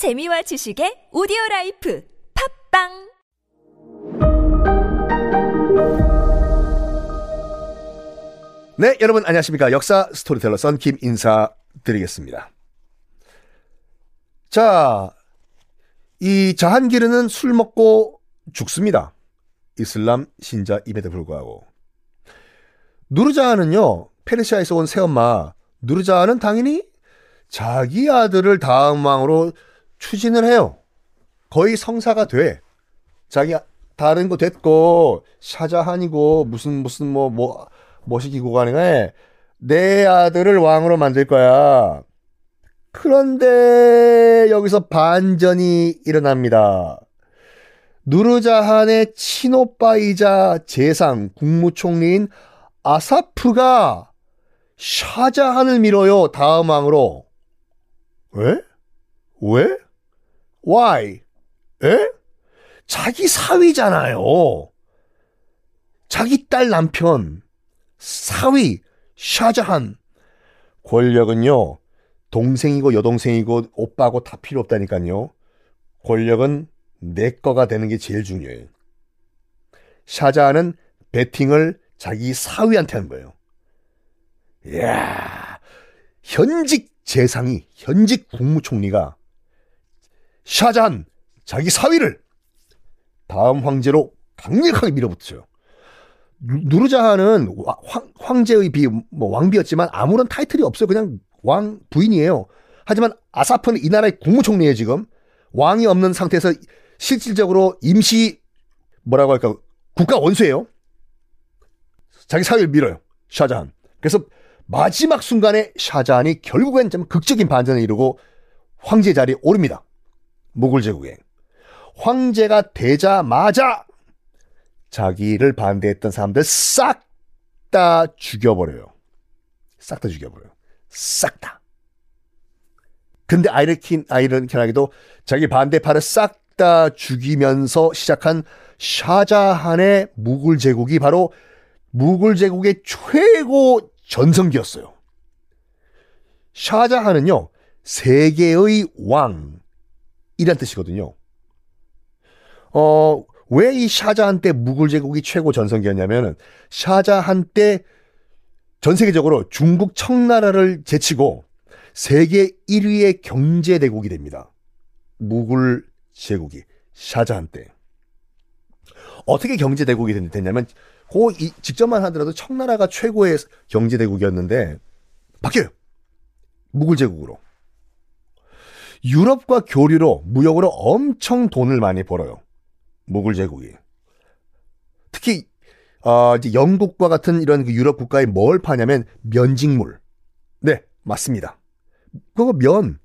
재미와 지식의 오디오 라이프 팟빵 네, 여러분 안녕하십니까. 역사 스토리텔러 썬킴 인사 드리겠습니다. 자, 이 자한기르는 술 먹고 죽습니다. 이슬람 신자임에도 불구하고. 누르자하는요, 페르시아에서 온 새엄마, 누르자하는 당연히 자기 아들을 다음 왕으로 추진을 해요. 거의 성사가 돼. 자기 다른 거 됐고 샤자한이고 무슨 무슨 뭐뭐 뭐시기고 가능해. 내 아들을 왕으로 만들 거야. 그런데 여기서 반전이 일어납니다. 누르자한의 친오빠이자 재상 국무총리인 아사프가 샤자한을 밀어요. 다음 왕으로. 왜? 왜? Why? 에? 자기 사위잖아요. 자기 딸 남편, 사위, 샤자한. 권력은요, 동생이고 여동생이고 오빠고 다 필요 없다니까요. 권력은 내 거가 되는 게 제일 중요해요. 샤자한은 배팅을 자기 사위한테 한 거예요. 이야, 현직 재상이, 현직 국무총리가 샤잔 자기 사위를 다음 황제로 강력하게 밀어붙여요. 누르자하는 황, 황제의 비, 뭐 왕비였지만 아무런 타이틀이 없어요. 그냥 왕 부인이에요. 하지만 아사프는 이 나라의 국무총리예요, 지금. 왕이 없는 상태에서 실질적으로 임시 뭐라고 할까 국가 원수예요. 자기 사위를 밀어요. 샤자한. 그래서 마지막 순간에 샤자한이 결국엔 좀 극적인 반전을 이루고 황제 자리에 오릅니다. 모굴 제국에. 황제가 되자마자 자기를 반대했던 사람들 싹 다 죽여버려요. 싹 다 죽여버려요. 싹 다. 근데 아이르킨, 아이러니하게도 자기 반대파를 싹 다 죽이면서 시작한 샤자한의 무굴 제국이 바로 무굴 제국의 최고 전성기였어요. 샤자한은요, 세계의 왕 이란 뜻이거든요. 어, 왜 이 샤자한 때 무굴 제국이 최고 전성기였냐면은, 샤자한 때 전 세계적으로 중국 청나라를 제치고 세계 1위의 경제 대국이 됩니다. 무굴 제국이 샤자한 때. 어떻게 경제 대국이 됐냐면 그 직접만 하더라도 청나라가 최고의 경제 대국이었는데 바뀌어요. 무굴 제국으로. 유럽과 교류로 무역으로 엄청 돈을 많이 벌어요. 무굴 제국이. 특히 어, 이제 영국과 같은 이런 그 유럽 국가에 뭘 파냐면 면직물. 네, 맞습니다. 그거 면,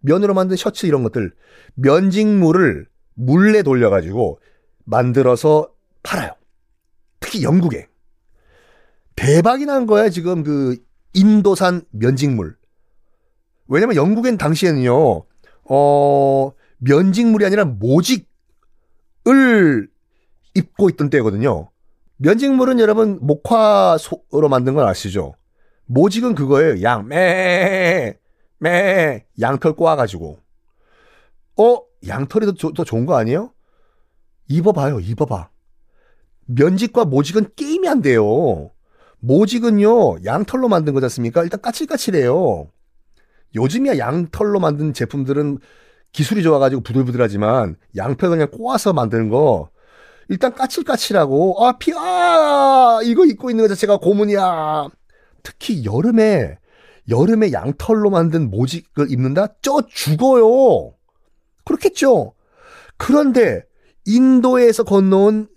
면으로 만든 셔츠 이런 것들 면직물을 물레 돌려가지고 만들어서 팔아요. 특히 영국에 대박이 난 거야 지금 그 인도산 면직물. 왜냐면 영국엔 당시에는요, 어, 면직물이 아니라 모직을 입고 있던 때거든요. 면직물은 여러분 목화소로 만든 건 아시죠? 모직은 그거예요. 양, 매, 매, 양털 꼬아가지고. 어, 양털이 더, 더 좋은 거 아니에요? 입어봐요, 입어봐. 면직과 모직은 게임이 안 돼요. 모직은요, 양털로 만든 거지 않습니까? 일단 까칠까칠해요. 요즘이야 양털로 만든 제품들은 기술이 좋아가지고 부들부들하지만 양털 그냥 꼬아서 만드는 거 일단 까칠까칠하고 아 피, 아 이거 입고 있는 거 자체가 고문이야. 특히 여름에 여름에 양털로 만든 모직을 입는다? 쪄 죽어요. 그렇겠죠. 그런데 인도에서 건너온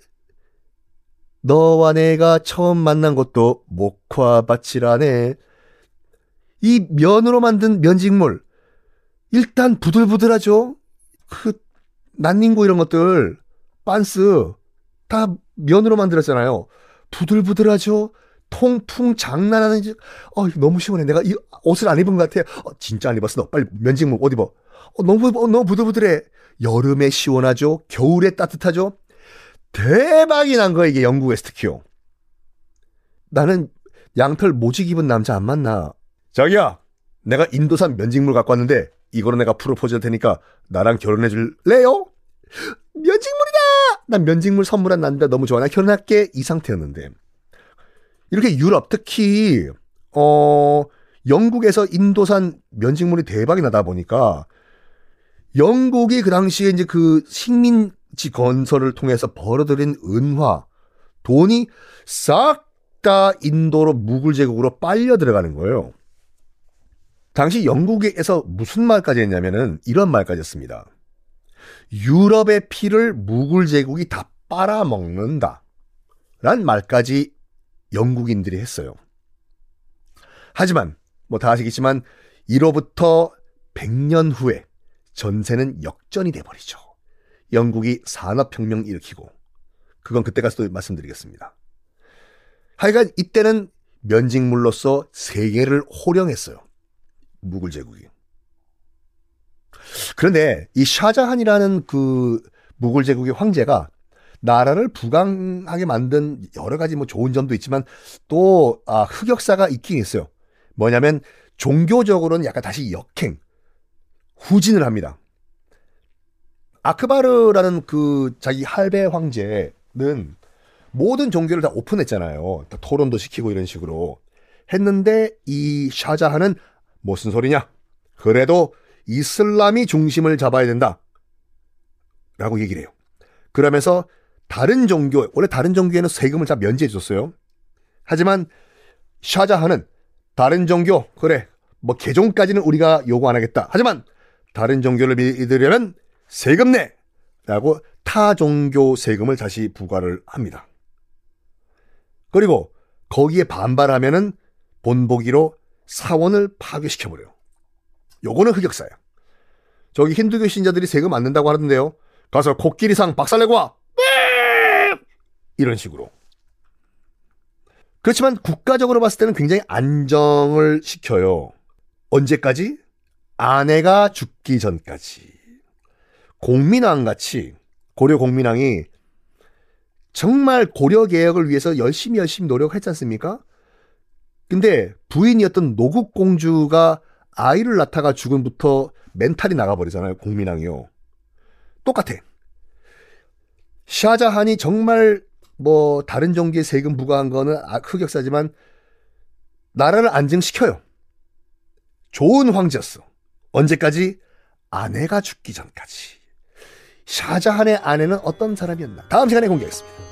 너와 내가 처음 만난 것도 목화밭이라네. 이 면으로 만든 면직물. 일단 부들부들하죠? 그, 난닝구 이런 것들, 빤스, 다 면으로 만들었잖아요. 부들부들하죠? 통풍 장난하는지, 어, 너무 시원해. 내가 이 옷을 안 입은 것 같아. 어, 진짜 안 입었어. 너 빨리 면직물 옷 입어. 어, 너무, 어, 너무 부들부들해. 여름에 시원하죠? 겨울에 따뜻하죠? 대박이 난 거야, 이게 영국에서 특히요. 나는 양털 모직 입은 남자 안 만나. 자기야, 내가 인도산 면직물 갖고 왔는데 이거로 내가 프로포즈 할 테니까 나랑 결혼해 줄래요? 면직물이다! 난 면직물 선물한 남자 너무 좋아. 나 결혼할게. 이 상태였는데. 이렇게 유럽, 특히, 어, 영국에서 인도산 면직물이 대박이 나다 보니까 영국이 그 당시에 이제 그 식민지 건설을 통해서 벌어들인 은화, 돈이 싹 다 인도로 무굴 제국으로 빨려 들어가는 거예요. 당시 영국에서 무슨 말까지 했냐면은 이런 말까지 했습니다. 유럽의 피를 무굴 제국이 다 빨아먹는다. 란 말까지 영국인들이 했어요. 하지만 뭐 다 아시겠지만 이로부터 100년 후에 전세는 역전이 돼 버리죠. 영국이 산업혁명 일으키고 그건 그때 가서 또 말씀드리겠습니다. 하여간 이때는 면직물로서 세계를 호령했어요. 무굴 제국이. 그런데 이 샤자한이라는 그 무굴 제국의 황제가 나라를 부강하게 만든 여러 가지 뭐 좋은 점도 있지만 또 아, 흑역사가 있긴 있어요. 뭐냐면 종교적으로는 약간 다시 역행, 후진을 합니다. 아크바르라는 그 자기 할배 황제는 모든 종교를 다 오픈했잖아요. 다 토론도 시키고 이런 식으로 했는데 이 샤자한은 무슨 소리냐? 그래도 이슬람이 중심을 잡아야 된다. 라고 얘기를 해요. 그러면서 다른 종교, 원래 다른 종교에는 세금을 다 면제해 줬어요. 하지만 샤자한은 다른 종교, 그래, 뭐 개종까지는 우리가 요구 안 하겠다. 하지만 다른 종교를 믿으려면 세금 내! 라고 타 종교 세금을 다시 부과를 합니다. 그리고 거기에 반발하면은 본보기로 사원을 파괴시켜버려요. 요거는 흑역사예요. 저기 힌두교 신자들이 세금 안 낸다고 하는데요. 가서 코끼리상 박살내고 와! 이런 식으로. 그렇지만 국가적으로 봤을 때는 굉장히 안정을 시켜요. 언제까지? 아내가 죽기 전까지. 공민왕 같이 고려 공민왕이 정말 고려 개혁을 위해서 열심히 열심히 노력했지 않습니까? 근데 부인이었던 노국 공주가 아이를 낳다가 죽음부터 멘탈이 나가버리잖아요. 공민왕이요. 똑같아. 샤자한이 정말 뭐 다른 종교의 세금 부과한 거는 아, 흑역사지만 나라를 안정시켜요. 좋은 황제였어. 언제까지? 아내가 죽기 전까지. 샤자한의 아내는 어떤 사람이었나? 다음 시간에 공개하겠습니다.